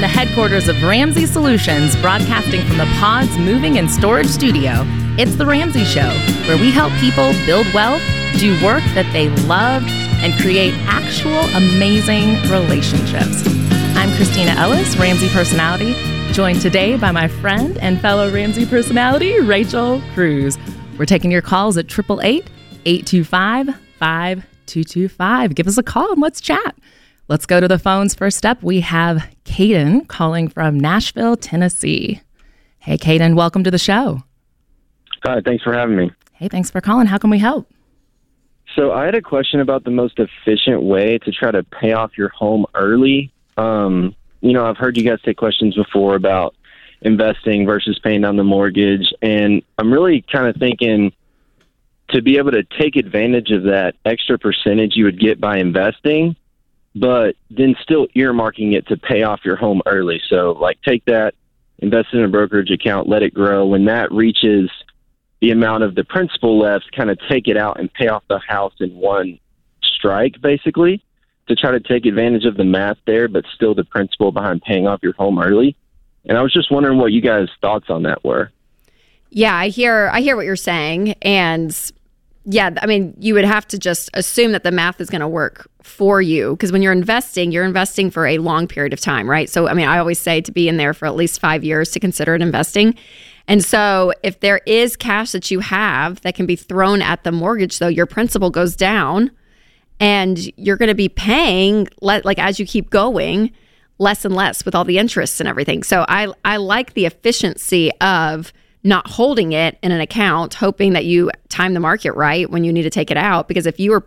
The headquarters of Ramsey Solutions, broadcasting from the Pods Moving and Storage Studio, it's The Ramsey Show, where we help people build wealth, do work that they love, and create actual amazing relationships. I'm Kristina Ellis, Ramsey personality, joined today by my friend and fellow Ramsey personality, Rachel Cruze. We're taking your calls at 888 825 5225. Give us a call and let's chat. Let's go to the phones. First up, we have Caden calling from Nashville, Tennessee. Hey, Caden, welcome to the show. Hi, thanks for having me. Hey, thanks for calling. How can we help? So, I had a question about the most efficient way to try to pay off your home early. Um, you know, I've heard you guys take questions before about investing versus paying down the mortgage, and I'm really kind of thinking to be able to take advantage of that extra percentage you would get by investing but then still earmarking it to pay off your home early. So, like, take that, invest in a brokerage account, let it grow. When that reaches the amount of the principal left, kind of take it out and pay off the house in one strike, basically, to try to take advantage of the math there, but still the principle behind paying off your home early. And I was just wondering what you guys' thoughts on that were. Yeah, I hear I hear what you're saying and yeah, I mean, you would have to just assume that the math is going to work for you because when you're investing, you're investing for a long period of time, right? So, I mean, I always say to be in there for at least five years to consider it investing. And so, if there is cash that you have that can be thrown at the mortgage, though, your principal goes down and you're going to be paying, like, as you keep going, less and less with all the interests and everything. So, I, I like the efficiency of, not holding it in an account, hoping that you time the market right when you need to take it out. Because if you were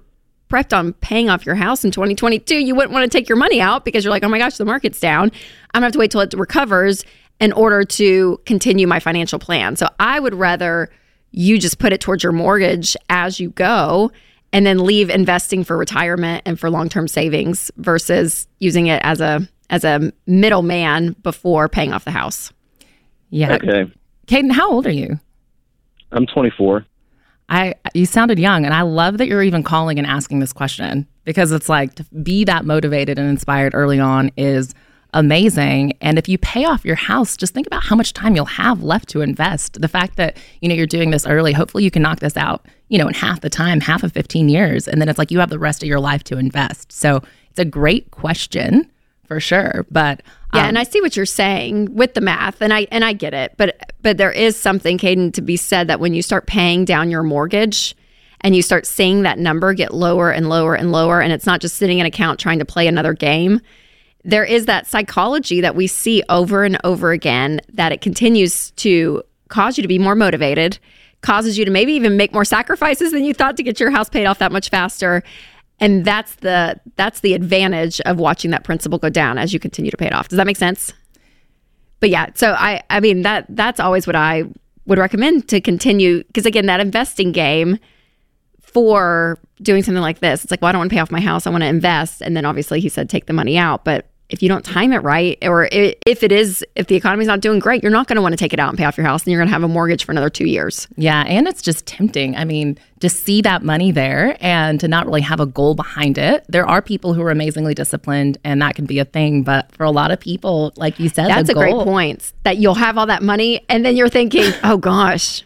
prepped on paying off your house in 2022, you wouldn't want to take your money out because you're like, oh my gosh, the market's down. I'm gonna have to wait till it recovers in order to continue my financial plan. So I would rather you just put it towards your mortgage as you go and then leave investing for retirement and for long-term savings versus using it as a as a middleman before paying off the house. Yeah. Okay. Caden, how old are you? I'm 24. I you sounded young, and I love that you're even calling and asking this question because it's like to be that motivated and inspired early on is amazing. And if you pay off your house, just think about how much time you'll have left to invest. The fact that you know you're doing this early, hopefully you can knock this out, you know, in half the time, half of 15 years, and then it's like you have the rest of your life to invest. So it's a great question for sure, but yeah, um, and I see what you're saying with the math, and I and I get it, but but there is something, Caden, to be said that when you start paying down your mortgage, and you start seeing that number get lower and lower and lower, and it's not just sitting in account trying to play another game. There is that psychology that we see over and over again that it continues to cause you to be more motivated, causes you to maybe even make more sacrifices than you thought to get your house paid off that much faster and that's the that's the advantage of watching that principal go down as you continue to pay it off does that make sense but yeah so i i mean that that's always what i would recommend to continue because again that investing game for doing something like this it's like well i don't want to pay off my house i want to invest. And then obviously he said take the money out. But if you don't time it right, or if it is, if the economy's not doing great, you're not going to want to take it out and pay off your house, and you're going to have a mortgage for another two years. Yeah, and it's just tempting. I mean, to see that money there and to not really have a goal behind it. There are people who are amazingly disciplined, and that can be a thing. But for a lot of people, like you said, that's a goal, great point. That you'll have all that money, and then you're thinking, oh gosh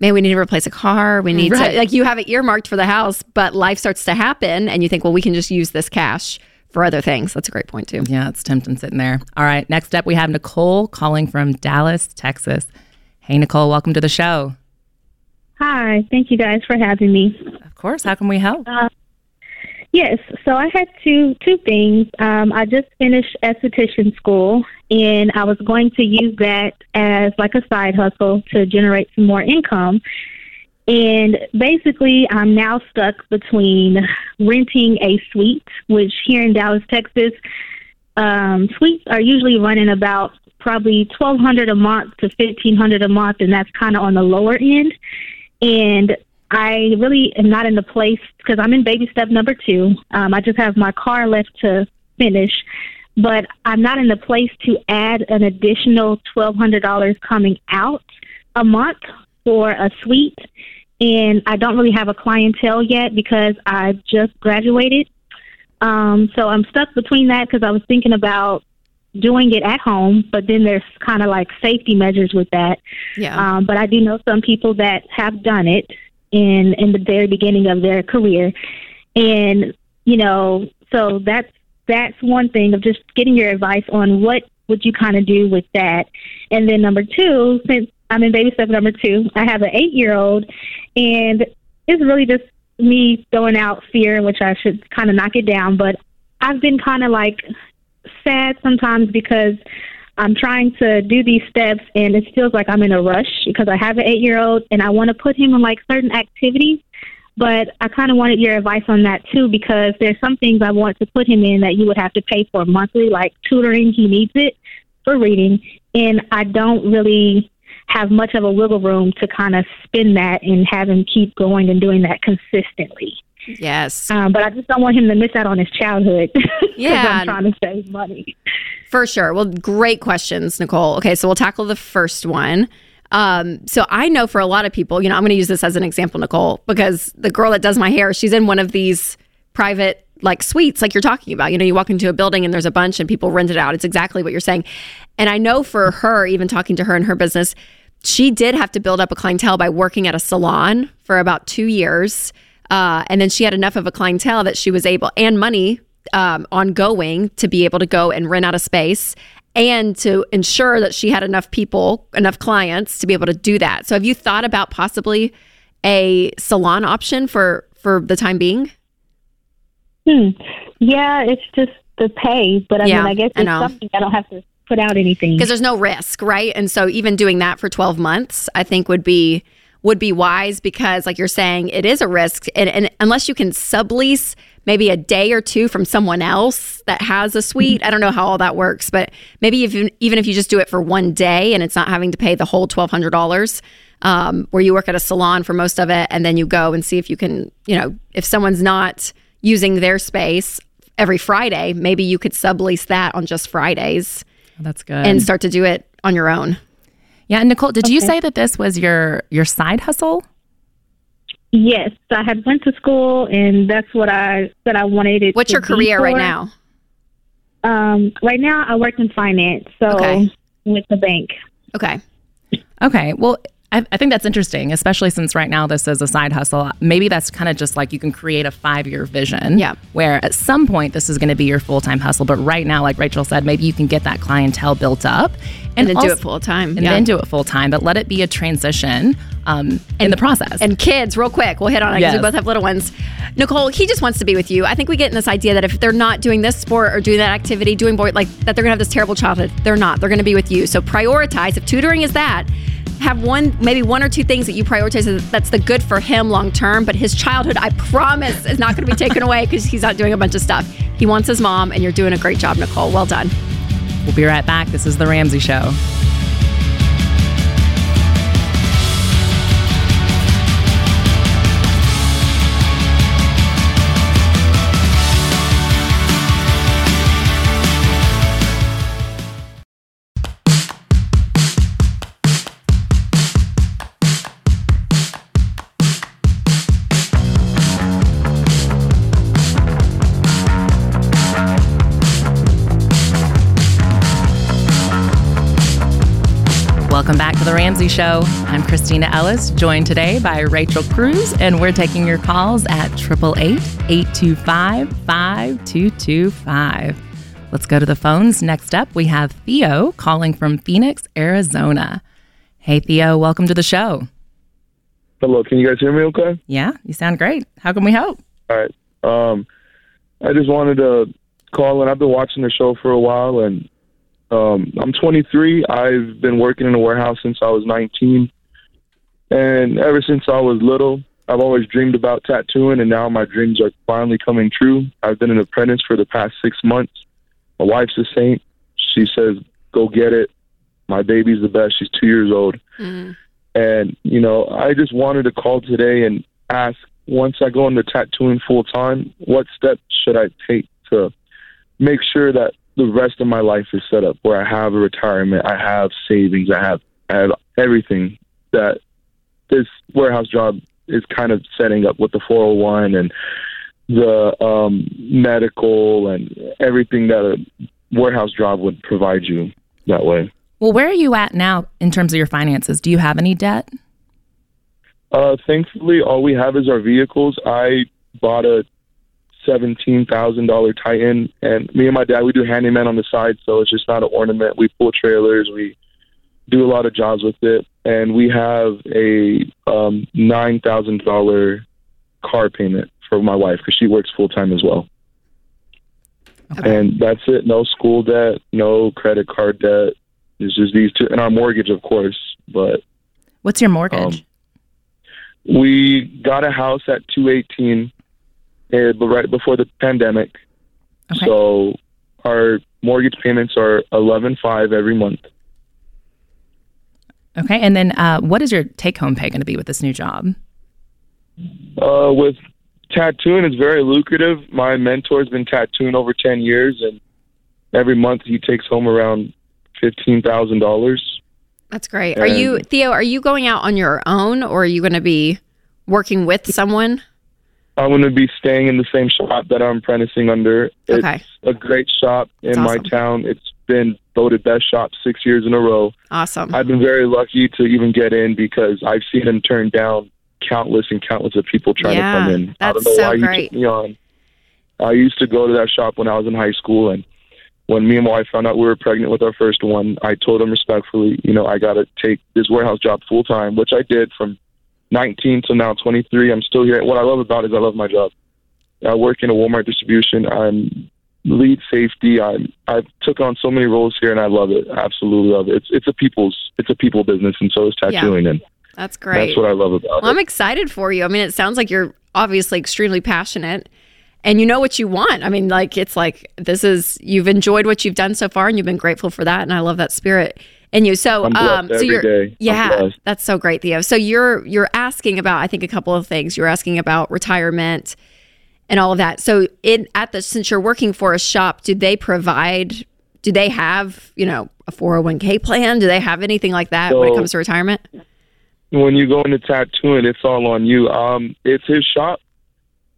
man, we need to replace a car. We need right. to, like, you have it earmarked for the house, but life starts to happen, and you think, well, we can just use this cash for other things. That's a great point, too. Yeah, it's tempting sitting there. All right, next up, we have Nicole calling from Dallas, Texas. Hey, Nicole, welcome to the show. Hi, thank you guys for having me. Of course, how can we help? Uh, yes, so I had two two things. Um, I just finished esthetician school, and I was going to use that as like a side hustle to generate some more income. And basically, I'm now stuck between renting a suite, which here in Dallas, Texas, um, suites are usually running about probably twelve hundred a month to fifteen hundred a month, and that's kind of on the lower end. And I really am not in the place because I'm in baby step number two. Um, I just have my car left to finish, but I'm not in the place to add an additional twelve hundred dollars coming out a month for a suite and I don't really have a clientele yet because I just graduated. Um, so I'm stuck between that because I was thinking about doing it at home, but then there's kind of like safety measures with that. Yeah. Um, but I do know some people that have done it in in the very beginning of their career, and you know, so that's that's one thing of just getting your advice on what would you kind of do with that. And then number two, since I'm in baby step number two, I have an eight year old, and it's really just me throwing out fear, in which I should kind of knock it down. But I've been kind of like sad sometimes because I'm trying to do these steps and it feels like I'm in a rush because I have an eight year old and I want to put him in like certain activities. But I kind of wanted your advice on that too because there's some things I want to put him in that you would have to pay for monthly, like tutoring. He needs it for reading. And I don't really have much of a wiggle room to kind of spin that and have him keep going and doing that consistently. Yes. Um, but I just don't want him to miss out on his childhood. Yeah. I'm trying to save money. For sure. Well, great questions, Nicole. Okay, so we'll tackle the first one. Um, so I know for a lot of people, you know, I'm going to use this as an example, Nicole, because the girl that does my hair, she's in one of these private like suites, like you're talking about. You know, you walk into a building and there's a bunch and people rent it out. It's exactly what you're saying. And I know for her, even talking to her in her business, she did have to build up a clientele by working at a salon for about two years. Uh, and then she had enough of a clientele that she was able and money um, ongoing to be able to go and rent out a space and to ensure that she had enough people, enough clients to be able to do that. So have you thought about possibly a salon option for for the time being? Hmm. Yeah, it's just the pay, but I Yeah, mean, I guess I it's know. something I don't have to put out anything. because there's no risk, right? And so even doing that for 12 months, I think would be would be wise because like you're saying, it is a risk and, and unless you can sublease maybe a day or two from someone else that has a suite, I don't know how all that works, but maybe if you, even if you just do it for one day and it's not having to pay the whole $1200 um, where you work at a salon for most of it and then you go and see if you can, you know, if someone's not using their space every Friday, maybe you could sublease that on just Fridays That's good. and start to do it on your own. yeah, and Nicole, did you say that this was your your side hustle? yes, I had went to school, and that's what I said I wanted it. What's to your be career right now? Um, right now, I work in finance, so Okay. with the bank. Okay. Okay. Well, I, I think that's interesting, especially since right now this is a side hustle. Maybe that's kind of just like you can create a five year vision. Yeah. Where at some point this is going to be your full time hustle. But right now, like Rachel said, maybe you can get that clientele built up And then do it full time. And yeah. then do it full time, but let it be a transition um, in the process. and kids, real quick, we'll hit on it because Yes. we both have little ones. Nicole, he just wants to be with you. I think we get in this idea that if they're not doing this sport or doing that activity, doing boy, like that, they're gonna have this terrible childhood. They're not. They're gonna be with you. So prioritize. If tutoring is that, have one, maybe one or two things that you prioritize that's the good for him long term. But his childhood, I promise, is not gonna be taken away because he's not doing a bunch of stuff. He wants his mom, and you're doing a great job, Nicole. Well done. we'll be right back. This is The Ramsey Show. Welcome back to The Ramsey Show. I'm Kristina Ellis, joined today by Rachel Cruze, and we're taking your calls at 888 825 5225. Let's go to the phones. Next up, we have Theo calling from Phoenix, Arizona. Hey, Theo, welcome to the show. Hello, can you guys hear me okay? Yeah, you sound great. How can we help? All right. Um, I just wanted to call and I've been watching the show for a while and um, I'm 23. I've been working in a warehouse since I was 19. And ever since I was little, I've always dreamed about tattooing and now my dreams are finally coming true. I've been an apprentice for the past six months. My wife's a saint. She says, go get it. My baby's the best. She's two years old. And, you know, I just wanted to call today and ask once I go into tattooing full time, what steps should I take to make sure that the rest of my life is set up where I have a retirement, I have savings, I have I have everything that this warehouse job is kind of setting up with the 401 and the um medical and everything that a warehouse job would provide you that way. Well, where are you at now in terms of your finances? Do you have any debt? Uh, thankfully, all we have is our vehicles. I bought a seventeen thousand dollar Titan, and me and my dad we do handyman on the side, so it's just not an ornament. We pull trailers, we do a lot of jobs with it, and we have a um, nine thousand dollar car payment for my wife because she works full time as well. Okay. And that's it. No school debt, no credit card debt. It's just these two, and our mortgage, of course. But What's your mortgage? Um, we got a house at 218, uh, but right before the pandemic. Okay. So our mortgage payments are 11.5 every month. okay. And then uh, what is your take home pay going to be with this new job? Uh, with tattooing, it's very lucrative. My mentor's been tattooing over 10 years, and every month he takes home around $15,000. That's great. Are you Theo? Are you going out on your own, or are you going to be working with someone? I'm going to be staying in the same shop that I'm apprenticing under. Okay. It's a great shop in That's my town. It's been voted best shop six years in a row. Awesome. I've been very lucky to even get in because I've seen him turn down countless and countless of people trying Yeah, to come in. I that's don't know so why great. you took me on. I used to go to that shop when I was in high school, and when me and my wife found out we were pregnant with our first one, I told him respectfully, you know, I got to take this warehouse job full time, which I did from 19 to now 23. I'm still here. What I love about it is I love my job. I work in a Walmart distribution. I'm lead safety. I'm I've took on so many roles here, and I love it. Absolutely love it. It's it's a people's it's a people business, and so is Yeah. tattooing, and That's great. that's what I love about Well, I'm excited for you. I mean, it sounds like you're obviously extremely passionate and you know what you want. I mean, like, it's like this is, you've enjoyed what you've done so far and you've been grateful for that. And I love that spirit in you. So, um, so you're, day. Yeah, that's so great, Theo. So you're, you're asking about, I think, a couple of things. You're asking about retirement and all of that. So, in at the, since you're working for a shop, do they provide, do they have, you know, a 401k plan? Do they have anything like that when it comes to retirement? when you go into tattooing, it's all on you. Um, it's his shop,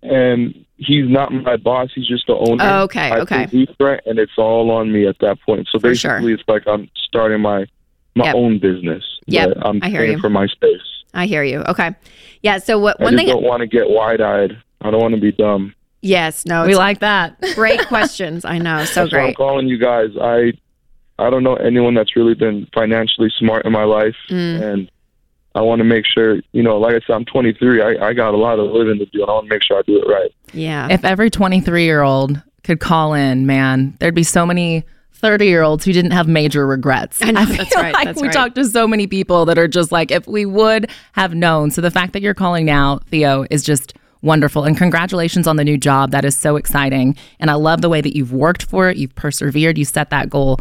and he's not my boss. He's just the owner. Oh, okay, I okay. pay lease rent, and it's all on me at that point. So For sure. basically, it's like I'm starting my my Yep. own business. Yeah, I'm I hear paying you. for my space. I hear you. Okay. Yeah. So what I one just thing? don't want to get wide eyed. I don't want to be dumb. Yes. No. we like that. great questions. I know. So That's why I'm calling you guys. I I don't know anyone that's really been financially smart in my life, Mm. and I want to make sure. You know, like I said, I'm 23. I, I got a lot of living to do, and I want to make sure I do it right. Yeah. if every 23 year old could call in, man, there'd be so many 30 year olds who didn't have major regrets. I know, feel that's right, Like that's we right. talked to so many people that are just like, if we would have known. So the fact that you're calling now, Theo, is just wonderful. And congratulations on the new job. That is so exciting. And I love the way that you've worked for it. You've persevered. You set that goal.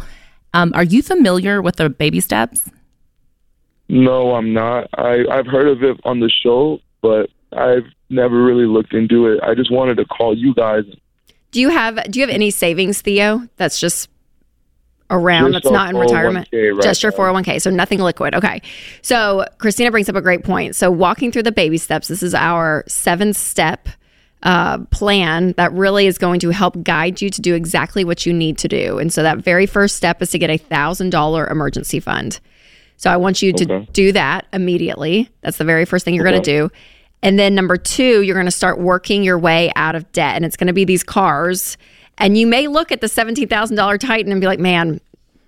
Um, are you familiar with the baby steps? No, I'm not. I I've heard of it on the show, but I've never really looked into it. I just wanted to call you guys. do you have Do you have any savings, Theo? That's just around. Just that's not in retirement. right just your 401k. So nothing liquid. Okay. So Kristina brings up a great point. So walking through the baby steps. This is our seven step. Uh, plan that really is going to help guide you to do exactly what you need to do. And so that very first step is to get a thousand dollar emergency fund. So I want you to Okay. do that immediately. That's the very first thing you're going to do. And then number two, you're going to start working your way out of debt. And it's going to be these cars. And you may look at the $17,000 Titan and be like, man,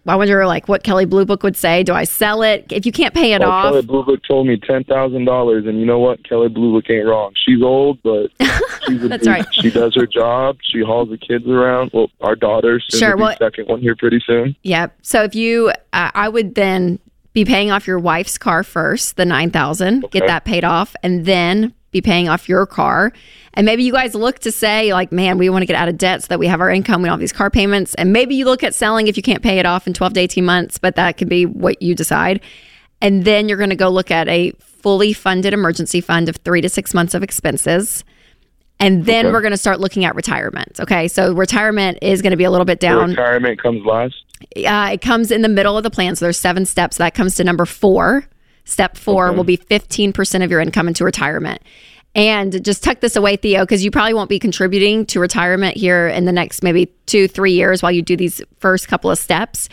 I wonder like what Kelley Blue Book would say. Do I sell it? If you can't pay it Oh, off. Kelley Blue Book told me ten thousand dollars, and you know what? Kelley Blue Book ain't wrong. She's old, but she's a That's right. She does her job. She hauls the kids around. Well, our daughter, soon Sure, well- second one here pretty soon. Yep. So if you, uh, I would then be paying off your wife's car first, the nine thousand, get that paid off, and then be paying off your car. And maybe you guys look to say, like, man, we want to get out of debt so that we have our income, we don't have these car payments. And maybe you look at selling if you can't pay it off in twelve to eighteen months, but that could be what you decide. And then you're going to go look at a fully funded emergency fund of three to six months of expenses. And then Okay. we're going to start looking at retirement. Okay. So retirement is going to be a little bit down retirement comes last. Uh, it comes in the middle of the plan. So there's seven steps. That comes to number four. Step four Okay. will be 15% of your income into retirement. And just tuck this away, Theo, because you probably won't be contributing to retirement here in the next maybe two, three years while you do these first couple of steps.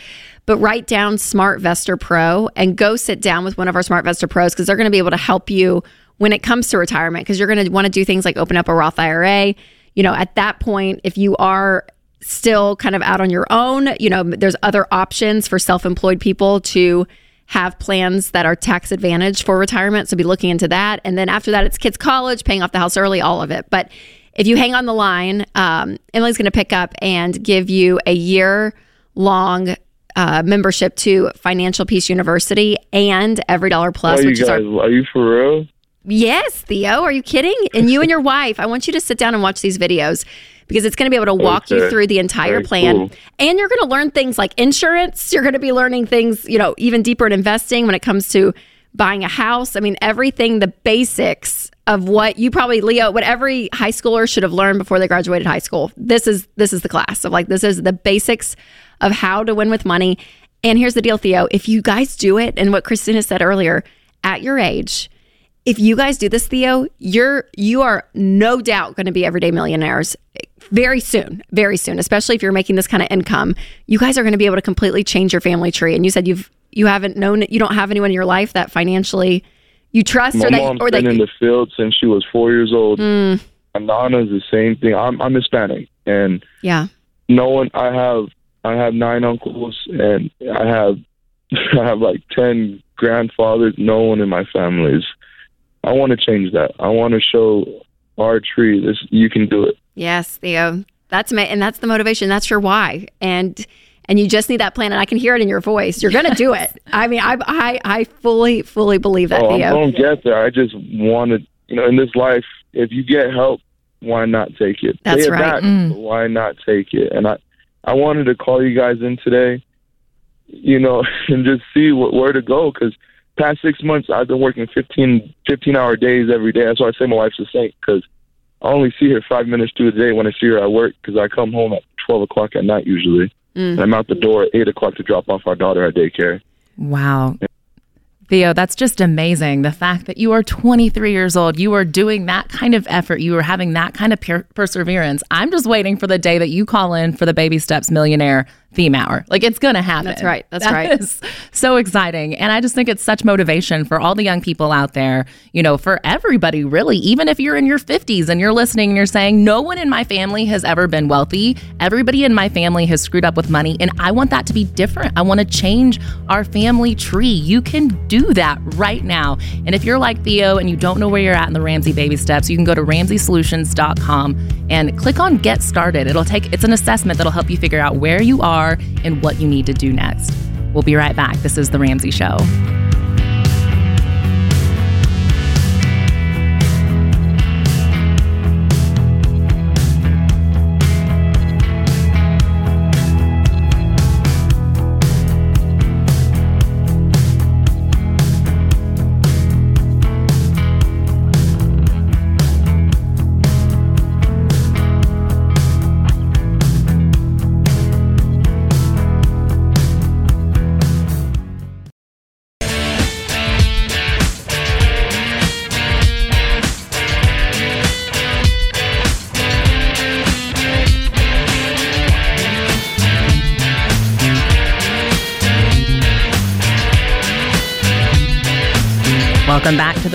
But write down SmartVestor Pro and go sit down with one of our SmartVestor Pros because they're going to be able to help you when it comes to retirement because you're going to want to do things like open up a Roth IRA. You know, at that point, if you are still kind of out on your own, you know, there's other options for self employed people to have plans that are tax advantage for retirement. So be looking into that. And then after that, it's kids' college, paying off the house early, all of it. But if you hang on the line, um, Emily's going to pick up and give you a year long uh, membership to Financial Peace University and EveryDollar Plus, Are you which is guys? our Are you for real? Yes, Theo, are you kidding? And you and your wife, I want you to sit down and watch these videos because it's going to be able to walk you through the entire Very plan. cool. And you're going to learn things like insurance. You're going to be learning things, you know, even deeper in investing when it comes to buying a house. I mean, everything, the basics of what you probably Leo, what every high schooler should have learned before they graduated high school. This is this is the class of like this is the basics of how to win with money. And here's the deal, Theo. If you guys do it, and what Kristina said earlier, at your age, if you guys do this, Theo, you're you are no doubt going to be everyday millionaires very soon, very soon. Especially if you're making this kind of income, you guys are going to be able to completely change your family tree. And you said you've you haven't known you don't have anyone in your life that financially you trust My or that or been in the field since she was four years old. Mm, My is the same thing. I'm I'm Hispanic, and yeah no one. I have I have nine uncles, and I have I have like ten grandfathers. No one in my family is. I want to change that. I want to show our tree this. You can do it. yes Theo that's ma- and that's the motivation that's your why and and you just need that plan and I can hear it in your voice you're going to do it I mean I I I fully fully believe that Oh, I'm Theo going to get there. I just wanted, you know, in this life, if you get help, why not take it? That's Pay it right. back, Mm. why not take it? And I, I wanted to call you guys in today, you know, and just see what, where to go because past six months I've been working 15, 15 hour days every day. That's why I say my wife's a saint because I only see her five minutes through the day when I see her at work because I come home at 12 o'clock at night usually. Mm. And I'm out the door at 8 o'clock to drop off our daughter at daycare. Wow. Theo, that's just amazing. The fact that you are 23 years old, you are doing that kind of effort, you are having that kind of per- perseverance. I'm just waiting for the day that you call in for the Baby Steps Millionaire theme hour. Like it's going to happen. That's right. That's That right. is so exciting. And I just think it's such motivation for all the young people out there, you know, for everybody really. Even if you're in your 50s and you're listening and you're saying, no one in my family has ever been wealthy. Everybody in my family has screwed up with money. And I want that to be different. I want to change our family tree. You can do that right now. And if you're like Theo and you don't know where you're at in the Ramsey baby steps, you can go to ramseysolutions.com and click on get started. It'll take, it's an assessment that'll help you figure out where you are and what you need to do next. We'll be right back. This is The Ramsey Show.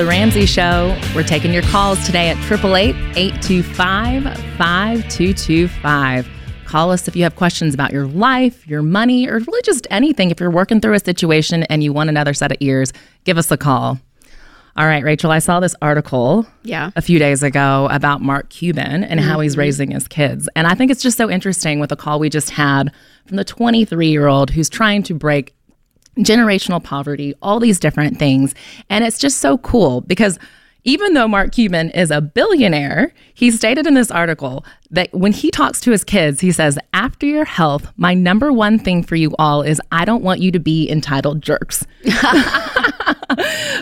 The Ramsey Show. We're taking your calls today at 888 825 5225. Call us if you have questions about your life, your money, or really just anything. If you're working through a situation and you want another set of ears, give us a call. All right, Rachel, I saw this article Yeah. a few days ago about Mark Cuban and how he's mm-hmm. raising his kids. And I think it's just so interesting with the call we just had from the 23 year old who's trying to break generational poverty, all these different things. And it's just so cool because even though Mark Cuban is a billionaire, he stated in this article that when he talks to his kids, he says, After your health, my number one thing for you all is I don't want you to be entitled jerks.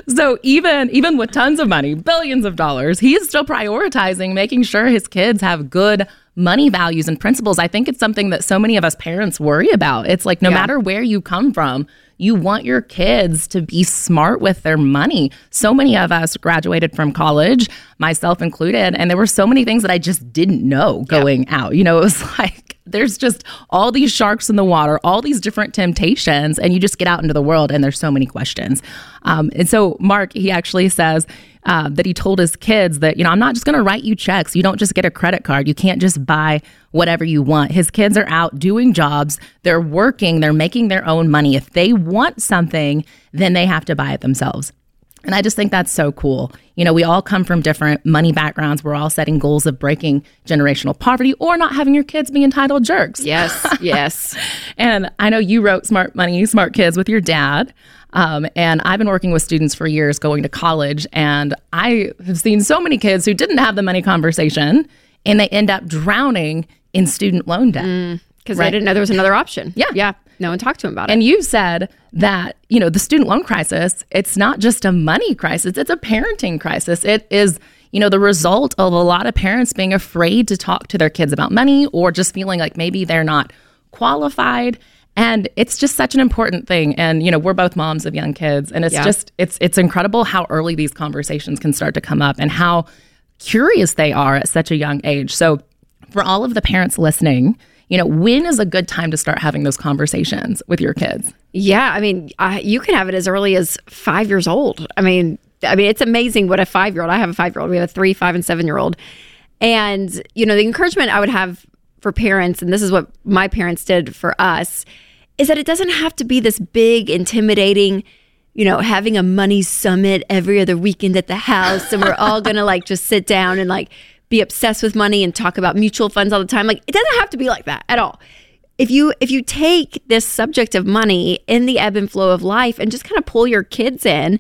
so even even with tons of money, billions of dollars, he is still prioritizing making sure his kids have good money values and principles. I think it's something that so many of us parents worry about. It's like no Yeah. matter where you come from, you want your kids to be smart with their money. So many of us graduated from college, myself included, and there were so many things that I just didn't know going yeah. out. You know, it was like there's just all these sharks in the water, all these different temptations, and you just get out into the world and there's so many questions. Um, and so Mark, he actually says, uh, that he told his kids that, you know, I'm not just going to write you checks. You don't just get a credit card. You can't just buy whatever you want. His kids are out doing jobs, they're working, they're making their own money. If they want something, then they have to buy it themselves. And I just think that's so cool. You know, we all come from different money backgrounds. We're all setting goals of breaking generational poverty or not having your kids be entitled jerks. Yes, yes. and I know you wrote Smart Money, Smart Kids with your dad. Um, and I've been working with students for years going to college, and I have seen so many kids who didn't have the money conversation and they end up drowning in student loan debt. Because right? they didn't know there was another option. Yeah. Yeah. No one talked to him about it. And you said that, you know, the student loan crisis, it's not just a money crisis, it's a parenting crisis. It is, you know, the result of a lot of parents being afraid to talk to their kids about money or just feeling like maybe they're not qualified and it's just such an important thing and you know we're both moms of young kids and it's yeah. just it's it's incredible how early these conversations can start to come up and how curious they are at such a young age so for all of the parents listening you know when is a good time to start having those conversations with your kids? Yeah i mean I, you can have it as early as five years old. I mean i mean it's amazing what a five year old i have a five year old we have a three five and seven year old and you know the encouragement i would have for parents and this is what my parents did for us is that it doesn't have to be this big, intimidating, you know, having a money summit every other weekend at the house and we're all gonna like just sit down and like be obsessed with money and talk about mutual funds all the time. Like it doesn't have to be like that at all. If you if you take this subject of money in the ebb and flow of life and just kind of pull your kids in,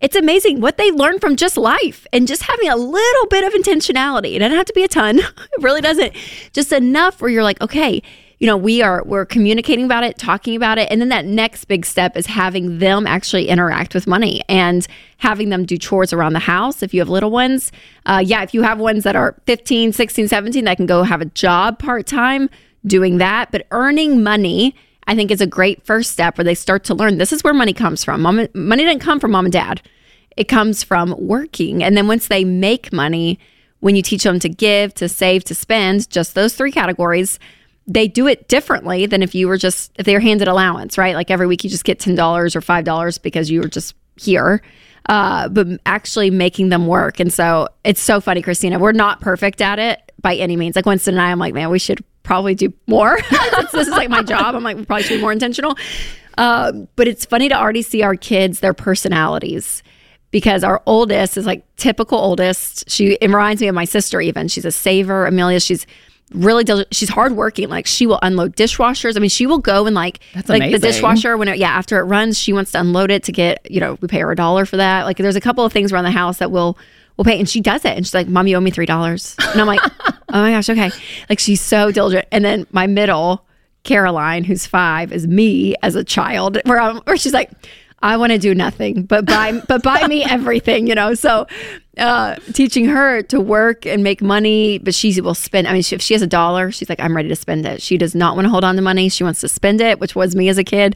it's amazing what they learn from just life and just having a little bit of intentionality. It doesn't have to be a ton. It really doesn't. Just enough where you're like, okay, you know, we are we're communicating about it, talking about it, and then that next big step is having them actually interact with money and having them do chores around the house. If you have little ones, uh, yeah, if you have ones that are 15, 16, 17, that can go have a job part time doing that, but earning money. I think is a great first step where they start to learn this is where money comes from. Mom, money didn't come from mom and dad. It comes from working. And then once they make money, when you teach them to give, to save, to spend, just those three categories, they do it differently than if you were just if they were handed allowance, right? Like every week you just get ten dollars or five dollars because you were just here. Uh, but actually making them work. And so it's so funny, Kristina. We're not perfect at it by any means. Like Winston and I, I'm like, man, we should probably do more. this is like my job. I'm like, we probably should be more intentional. Um, but it's funny to already see our kids, their personalities because our oldest is like typical oldest. She it reminds me of my sister even. She's a saver. Amelia, she's really does she's hardworking like she will unload dishwashers. I mean she will go and like That's like amazing. the dishwasher when it, yeah after it runs she wants to unload it to get you know we pay her a dollar for that. Like there's a couple of things around the house that will will pay and she does it and she's like mom you owe me three dollars. And i'm like oh my gosh okay. Like she's so diligent. And then my middle caroline who's five is me as a child where i'm where she's like I want to do nothing, but buy but buy me everything, you know. So uh, teaching her to work and make money, but she will spend. I mean, she, if she has a dollar, she's like, I'm ready to spend it. She does not want to hold on to money. She wants to spend it, which was me as a kid.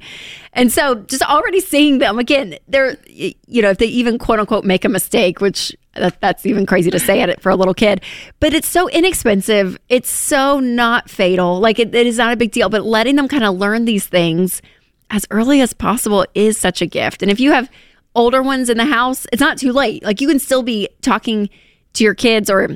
And so just already seeing them again, they're, you know, if they even quote unquote make a mistake, which that, that's even crazy to say it for a little kid, but it's so inexpensive. It's so not fatal. Like it, it is not a big deal, but letting them kind of learn these things as early as possible is such a gift. And if you have older ones in the house, it's not too late. Like you can still be talking to your kids or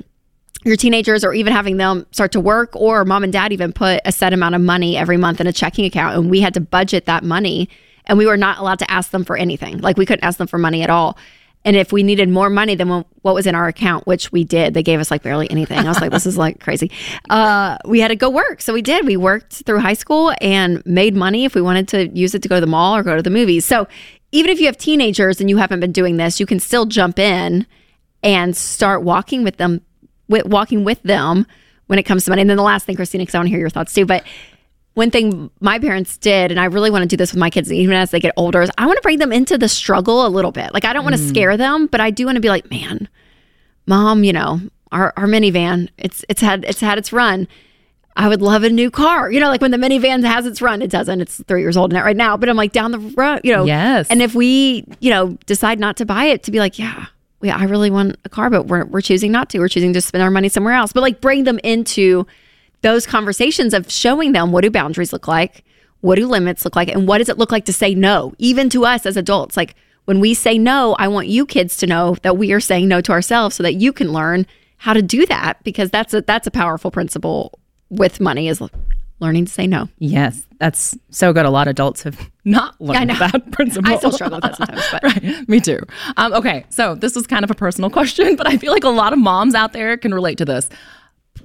your teenagers or even having them start to work or mom and dad even put a set amount of money every month in a checking account and we had to budget that money and we were not allowed to ask them for anything. Like we couldn't ask them for money at all. And if we needed more money than what was in our account, which we did, they gave us like barely anything. I was like, this is like crazy. Uh, we had to go work. So we did. We worked through high school and made money if we wanted to use it to go to the mall or go to the movies. So even if you have teenagers and you haven't been doing this, you can still jump in and start walking with them, with, walking with them when it comes to money. And then the last thing, Kristina, because I want to hear your thoughts too, but one thing my parents did, and I really want to do this with my kids, even as they get older, is I want to bring them into the struggle a little bit. Like I don't want to mm. scare them, but I do want to be like, man, mom, you know, our, our minivan, it's it's had it's had its run. I would love a new car. You know, like when the minivan has its run, it doesn't. It's three years old now right now, but I'm like down the road, you know. Yes. And if we, you know, decide not to buy it, to be like, yeah, yeah, I really want a car, but we're, we're choosing not to. We're choosing to spend our money somewhere else. But like bring them into those conversations of showing them what do boundaries look like? What do limits look like? And what does it look like to say no, even to us as adults? Like when we say no, I want you kids to know that we are saying no to ourselves so that you can learn how to do that because that's a that's a powerful principle with money is learning to say no. Yes, that's so good. A lot of adults have not learned know. that principle. I still struggle with that sometimes, but right, me too. Um, okay, so this is kind of a personal question, but I feel like a lot of moms out there can relate to this.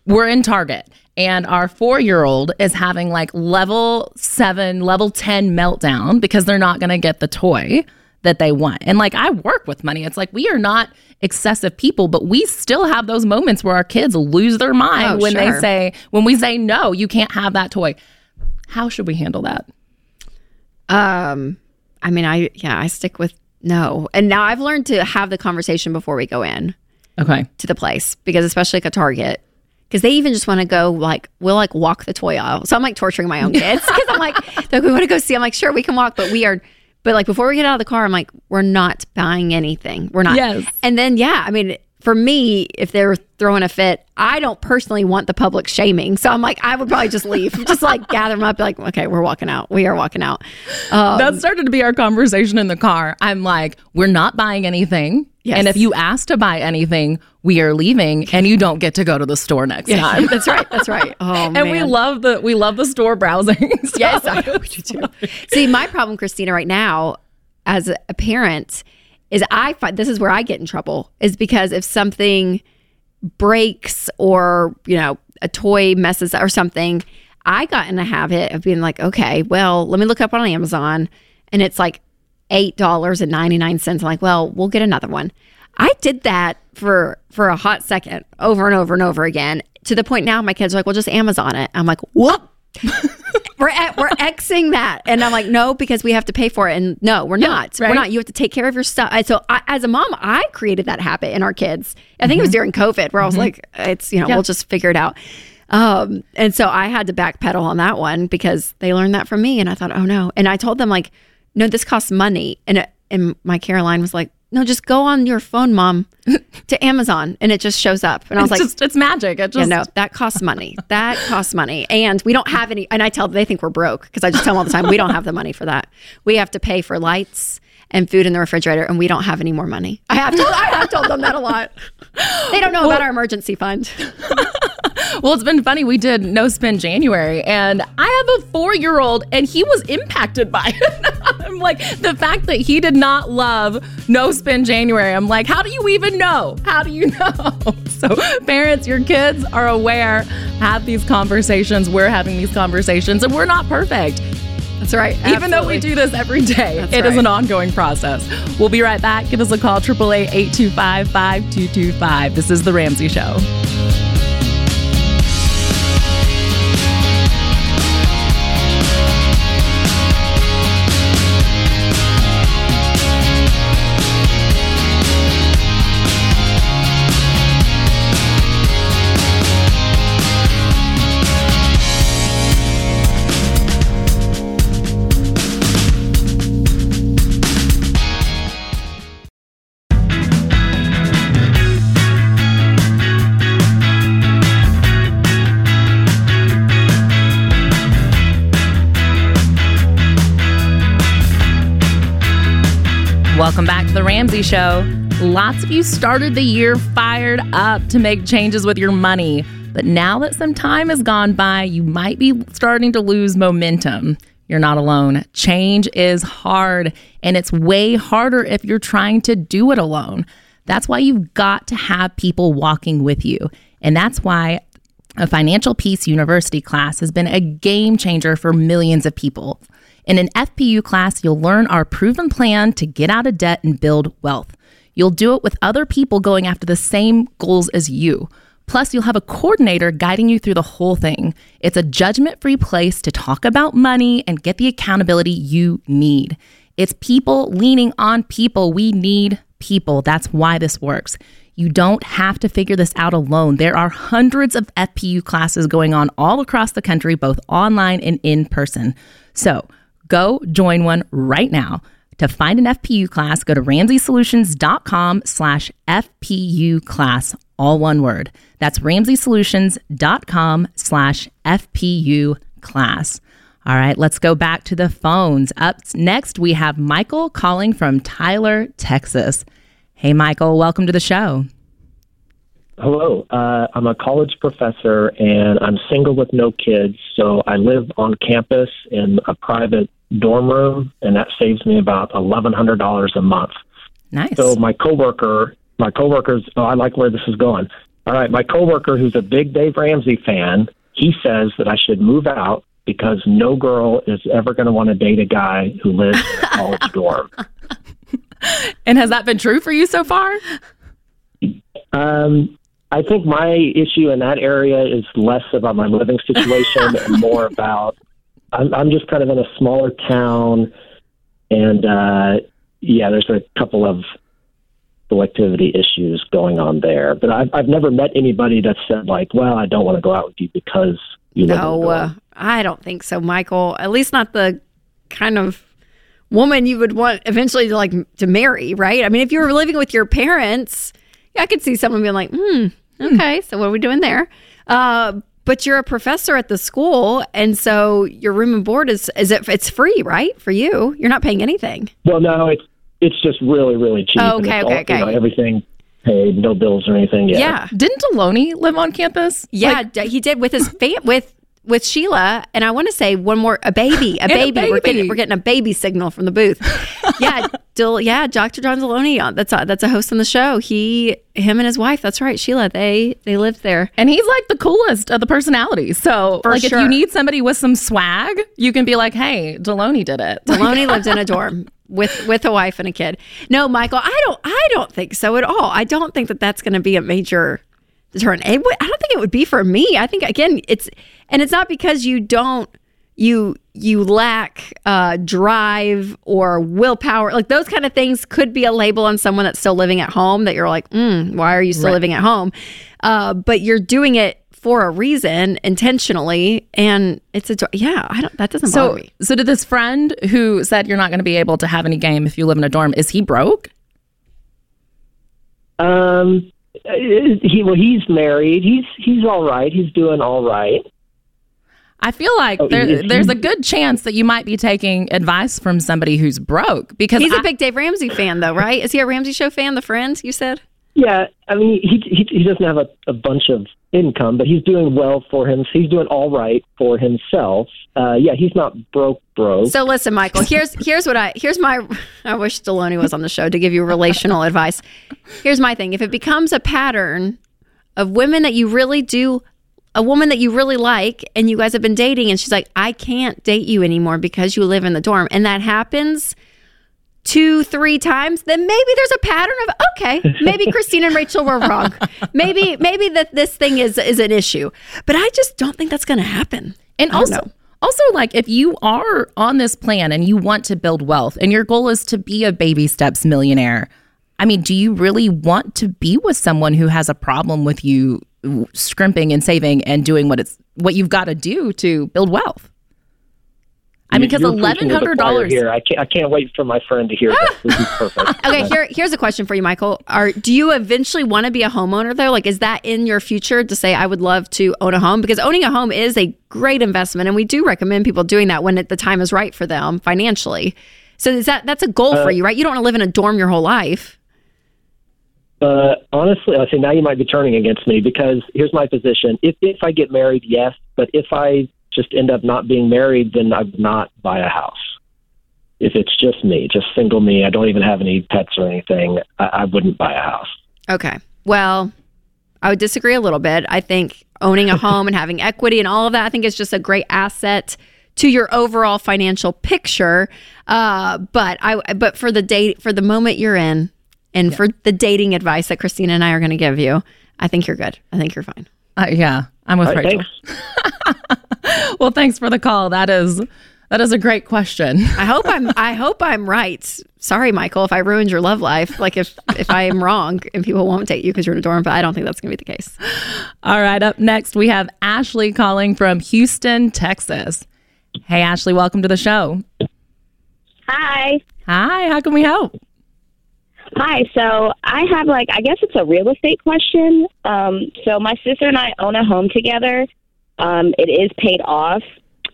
We're in Target, and our four year old is having like level seven, level 10 meltdown because they're not going to get the toy that they want. And like I work with money. It's like we are not excessive people, but we still have those moments where our kids lose their mind Oh, when they say, when we say, no, you can't have that toy. How should we handle that? um I mean I yeah, I stick with no. And now I've learned to have the conversation before we go in Okay. to the place because especially like a Target because they even just want to go like we'll like walk the toy aisle. So I'm like torturing my own kids because I'm like like, we want to go see. I'm like sure we can walk, but we are. But like before we get out of the car, I'm like we're not buying anything. We're not. Yes. And then yeah, I mean for me, if they're throwing a fit, I don't personally want the public shaming. So I'm like I would probably just leave, just like gather them up, be like okay, we're walking out. We are walking out. Um, that started to be our conversation in the car. I'm like, we're not buying anything. Yes. And if you ask to buy anything, we are leaving and you don't get to go to the store next time. that's right. That's right. Oh and man. we love the we love the store browsing. So- Yes, I we do. See, my problem, Kristina, right now, as a a parent, is I find this is where I get in trouble is because if something breaks or you know a toy messes up or something, I got in a habit of being like, okay, well, let me look up on Amazon, and it's like eight dollars and ninety nine cents. I'm like, well, we'll get another one. I did that for for a hot second, over and over and over again, to the point now my kids are like, well, just Amazon it. I'm like, what? we're at, we're xing that, and I'm like, no, because we have to pay for it, and no, we're not. right. We're not. You have to take care of your stuff. And So, I, as a mom, I created that habit in our kids. I think it was during COVID where I was like, it's you know, we'll just figure it out. Um, and so I had to backpedal on that one because they learned that from me, and I thought, oh no. And I told them like, no, this costs money, and it, and my Caroline was like, no, just go on your phone, mom, to Amazon, and it just shows up. And I was It's like, just it's magic. It yeah, just no, that costs money. That costs money. And we don't have any. And I tell them, they think we're broke because I just tell them all the time, we don't have the money for that. We have to pay for lights and food in the refrigerator, and we don't have any more money. I have told, I have told them that a lot. They don't know about our emergency fund. Well, it's been funny. We did no Spin January, and I have a four year old, and he was impacted by it. I'm like, the fact that he did not love no Spin January, I'm like, how do you even know? How do you know? So, parents, your kids are aware, have these conversations. We're having these conversations, and we're not perfect. That's right. Even though we do this every day, it is That's right. an ongoing process. We'll be right back. Give us a call, 888 825 5225. This is The Ramsey Show. The Ramsey Show. Lots of you started the year fired up to make changes with your money. But now that some time has gone by, you might be starting to lose momentum. You're not alone. Change is hard, and it's way harder if you're trying to do it alone. That's why you've got to have people walking with you. And that's why a Financial Peace University class has been a game changer for millions of people. In an FPU class, you'll learn our proven plan to get out of debt and build wealth. You'll do it with other people going after the same goals as you. Plus, you'll have a coordinator guiding you through the whole thing. It's a judgment free place to talk about money and get the accountability you need. It's people leaning on people. We need people. That's why this works. You don't have to figure this out alone. There are hundreds of FPU classes going on all across the country, both online and in person. So go join one right now. To find an FPU class, go to ramseysolutions.com slash FPU class, all one word. That's ramseysolutions.com slash FPU class. All right, let's go back to the phones. Up next, we have Michael calling from Tyler, Texas. Hey, Michael, welcome to the show. Hello. Uh, I'm a college professor and I'm single with no kids. So I live on campus in a private dorm room, and that saves me about $1,100 a month. Nice. So my coworker, my coworkers, oh, I like where this is going. All right, my coworker, who's a big Dave Ramsey fan, he says that I should move out because no girl is ever going to want to date a guy who lives in a college dorm. and has that been true for you so far? Um, I think my issue in that area is less about my living situation and more about I'm, I'm just kind of in a smaller town, and uh, yeah, there's a couple of selectivity issues going on there. But I've I've never met anybody that said like, "Well, I don't want to go out with you because you live in No, uh. I don't think so, Michael. At least not the kind of woman you would want eventually to like to marry, right? I mean, if you were living with your parents, yeah, I could see someone being like, "Hmm, okay, so what are we doing there?" Uh, but you're a professor at the school, and so your room and board is is it? It's free, right, for you? You're not paying anything. Well, no, it's it's just really really cheap. Oh, okay, okay, all, okay. You know, everything paid, no bills or anything. Yeah. Yeah, Didn't Deloney live on campus? yeah, Like, he did with his fa- with with Sheila, and I want to say one more a baby, a a baby. We're getting we're getting a baby signal from the booth. yeah, Dil, yeah, Dr. John Deloney, uh, that's a, that's a host on the show. He, him, and his wife. That's right, Sheila. They they lived there. and he's like the coolest of the personalities. So, For like, if you need somebody with some swag, you can be like, "Hey, Deloney did it." Deloney lived in a dorm with with a wife and a kid. No, Michael, I don't I don't think so at all. I don't think that that's going to be a major deterrent. It I don't think it would be for me. I think again, it's and it's not because you don't you you lack uh, drive or willpower. Like those kind of things could be a label on someone that's still living at home. That you're like, mm, why are you still living at home? Uh, but you're doing it for a reason intentionally and it's a yeah i don't that doesn't So, bother me so did this friend who said you're not going to be able to have any game if you live in a dorm? Is he broke? Um. uh, He well, he's married. He's he's all right. He's doing all right. I feel like Oh, there, is he- there's a good chance that you might be taking advice from somebody who's broke because He's I- a big Dave Ramsey fan, though, right? Is he a Ramsey show fan? The Friends, you said? Yeah, I mean, he he, he doesn't have a, a bunch of income, but he's doing well for him. He's doing all right for himself. Uh, yeah, he's not broke, broke. So listen, Michael. Here's here's what I here's my. I wish Deloney was on the show to give you relational advice. Here's my thing: if it becomes a pattern of women that you really do, a woman that you really like, and you guys have been dating, and she's like, I can't date you anymore because you live in the dorm, and that happens two, three times, then maybe there's a pattern of okay, maybe Kristina and Rachel were wrong. Maybe maybe that this thing is is an issue. But I just don't think that's gonna happen. And also, know. also like if you are on this plan and you want to build wealth and your goal is to be a baby steps millionaire, I mean, do you really want to be with someone who has a problem with you scrimping and saving and doing what it's what you've got to do to build wealth? I mean, because You're eleven preaching to the hundred choir dollars. here. I can't, I can't wait for my friend to hear this. This perfect. Okay, here here's a question for you, Michael. Are do you eventually want to be a homeowner though? Like is that in your future to say I would love to own a home because owning a home is a great investment and we do recommend people doing that when it, the time is right for them financially. So is that that's a goal for uh, you, right? You don't want to live in a dorm your whole life. Uh, honestly, I say now you might be turning against me because here's my position. If if I get married, yes, but if I just end up not being married, then I would not buy a house. If it's just me, just single me, I don't even have any pets or anything, I, I wouldn't buy a house. Okay. Well, I would disagree a little bit. I think owning a home and having equity and all of that, I think is just a great asset to your overall financial picture. Uh, but I, but for the date, for the moment you're in, and for the dating advice that Kristina and I are going to give you, I think you're good. I think you're fine. Uh, yeah, I'm with All right, Rachel. thanks. Well, thanks for the call. That is That is a great question. I hope I'm I hope I'm right. Sorry, Michael, if I ruined your love life. Like if if I am wrong and people won't date you because you're in a dorm, but I don't think that's gonna be the case. All right, up next we have Ashley calling from Houston, Texas. Hey Ashley, welcome to the show. Hi. Hi, how can we help? Hi. So I have like I guess it's a real estate question. Um, so my sister and I own a home together. Um, it is paid off,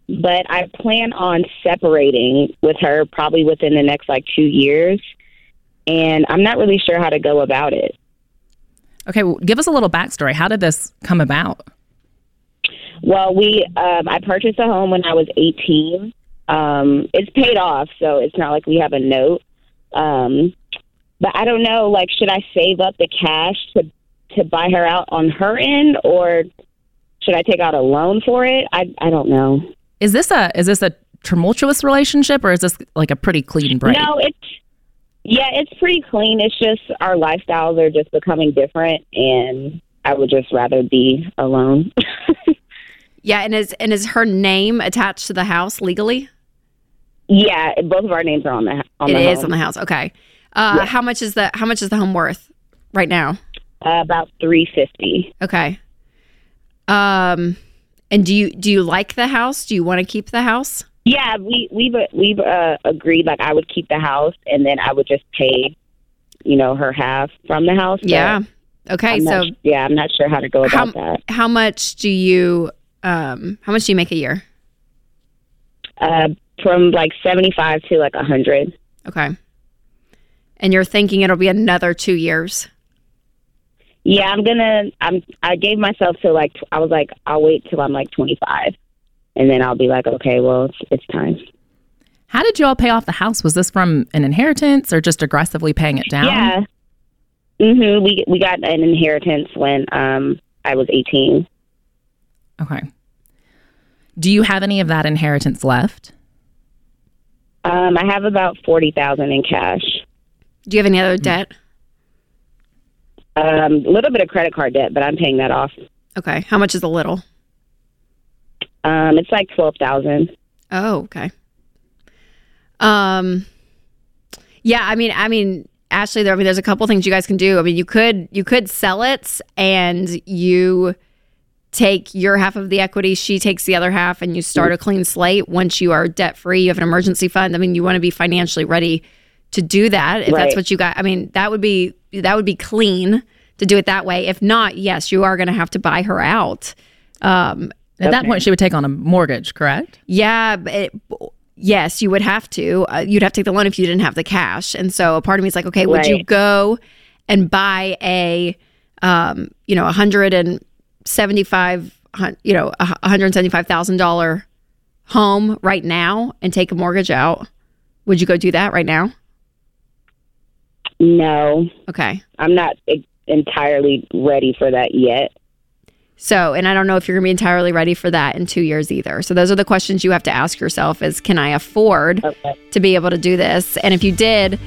but I plan on separating with her probably within the next like two years, and I'm not really sure how to go about it. Okay, well, give us a little backstory. How did this come about? Well, we um, I purchased a home when I was 18. Um, it's paid off, so it's not like we have a note. Um, but I don't know. Like, should I save up the cash to to buy her out on her end, or should I take out a loan for it? I I don't know. Is this a is this a tumultuous relationship or is this like a pretty clean break? No, it's yeah, it's pretty clean. It's just our lifestyles are just becoming different, and I would just rather be alone. Yeah, and is and is her name attached to the house legally? yeah, both of our names are on the on It the is home. on the house. Okay. Uh, Yeah. How much is the How much is the home worth right now? uh, about three fifty. Okay. Um, and do you do you like the house? Do you want to keep the house? Yeah, we we've we've uh, agreed like I would keep the house, and then I would just pay, you know, her half from the house. Yeah. Okay. I'm so yeah, I'm not sure how to go how about that. how much do you um how much do you make a year? Uh, from like seventy five to like a hundred. Okay. And you're thinking it'll be another two years. Yeah, I'm gonna. I'm. I gave myself to like. I was like, I'll wait till I'm like 25, and then I'll be like, okay, well, it's it's time. How did you all pay off the house? Was this from an inheritance or just aggressively paying it down? Yeah. Mhm. We we got an inheritance when um I was 18. Okay. Do you have any of that inheritance left? Um, I have about forty thousand in cash. Do you have any Mm. other debt? Um, a little bit of credit card debt, but I'm paying that off. Okay. How much is a little? Um, it's like twelve thousand. Oh, okay. Um, yeah. I mean, I mean, Ashley, there. I mean, there's a couple things you guys can do. I mean, you could you could sell it and you take your half of the equity, she takes the other half, and you start a clean slate. Once you are debt free, you have an emergency fund. I mean, you want to be financially ready to do that. If that's what you got, I mean, that would be that would be clean to do it that way. If not, yes, you are going to have to buy her out. Um, At that point, she would take on a mortgage, correct? yeah, it, yes, you would have to. Uh, you'd have to take the loan if you didn't have the cash. And so a part of me is like, okay, would you go and buy a, um, you know, a hundred and seventy-five, you know, a hundred seventy-five thousand dollar home right now and take a mortgage out? Would you go do that right now? No, Okay. I'm not e- entirely ready for that yet. So, and I don't know if you're going to be entirely ready for that in two years either. So, those are the questions you have to ask yourself: Is can I afford Okay. to be able to do this? And if you did,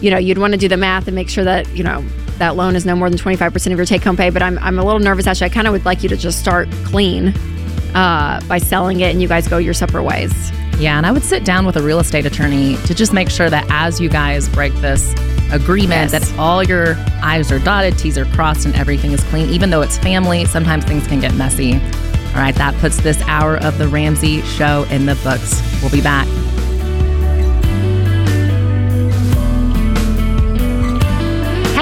you know, you'd want to do the math and make sure that you know that loan is no more than 25 percent of your take-home pay. But I'm I'm a little nervous. Actually, I kind of would like you to just start clean uh, by selling it, and you guys go your separate ways. Yeah, and I would sit down with a real estate attorney to just make sure that as you guys break this agreement, Yes. that all your I's are dotted, T's are crossed, and everything is clean. Even though it's family, sometimes things can get messy. All right, that puts this hour of the Ramsey Show in the books. We'll be back.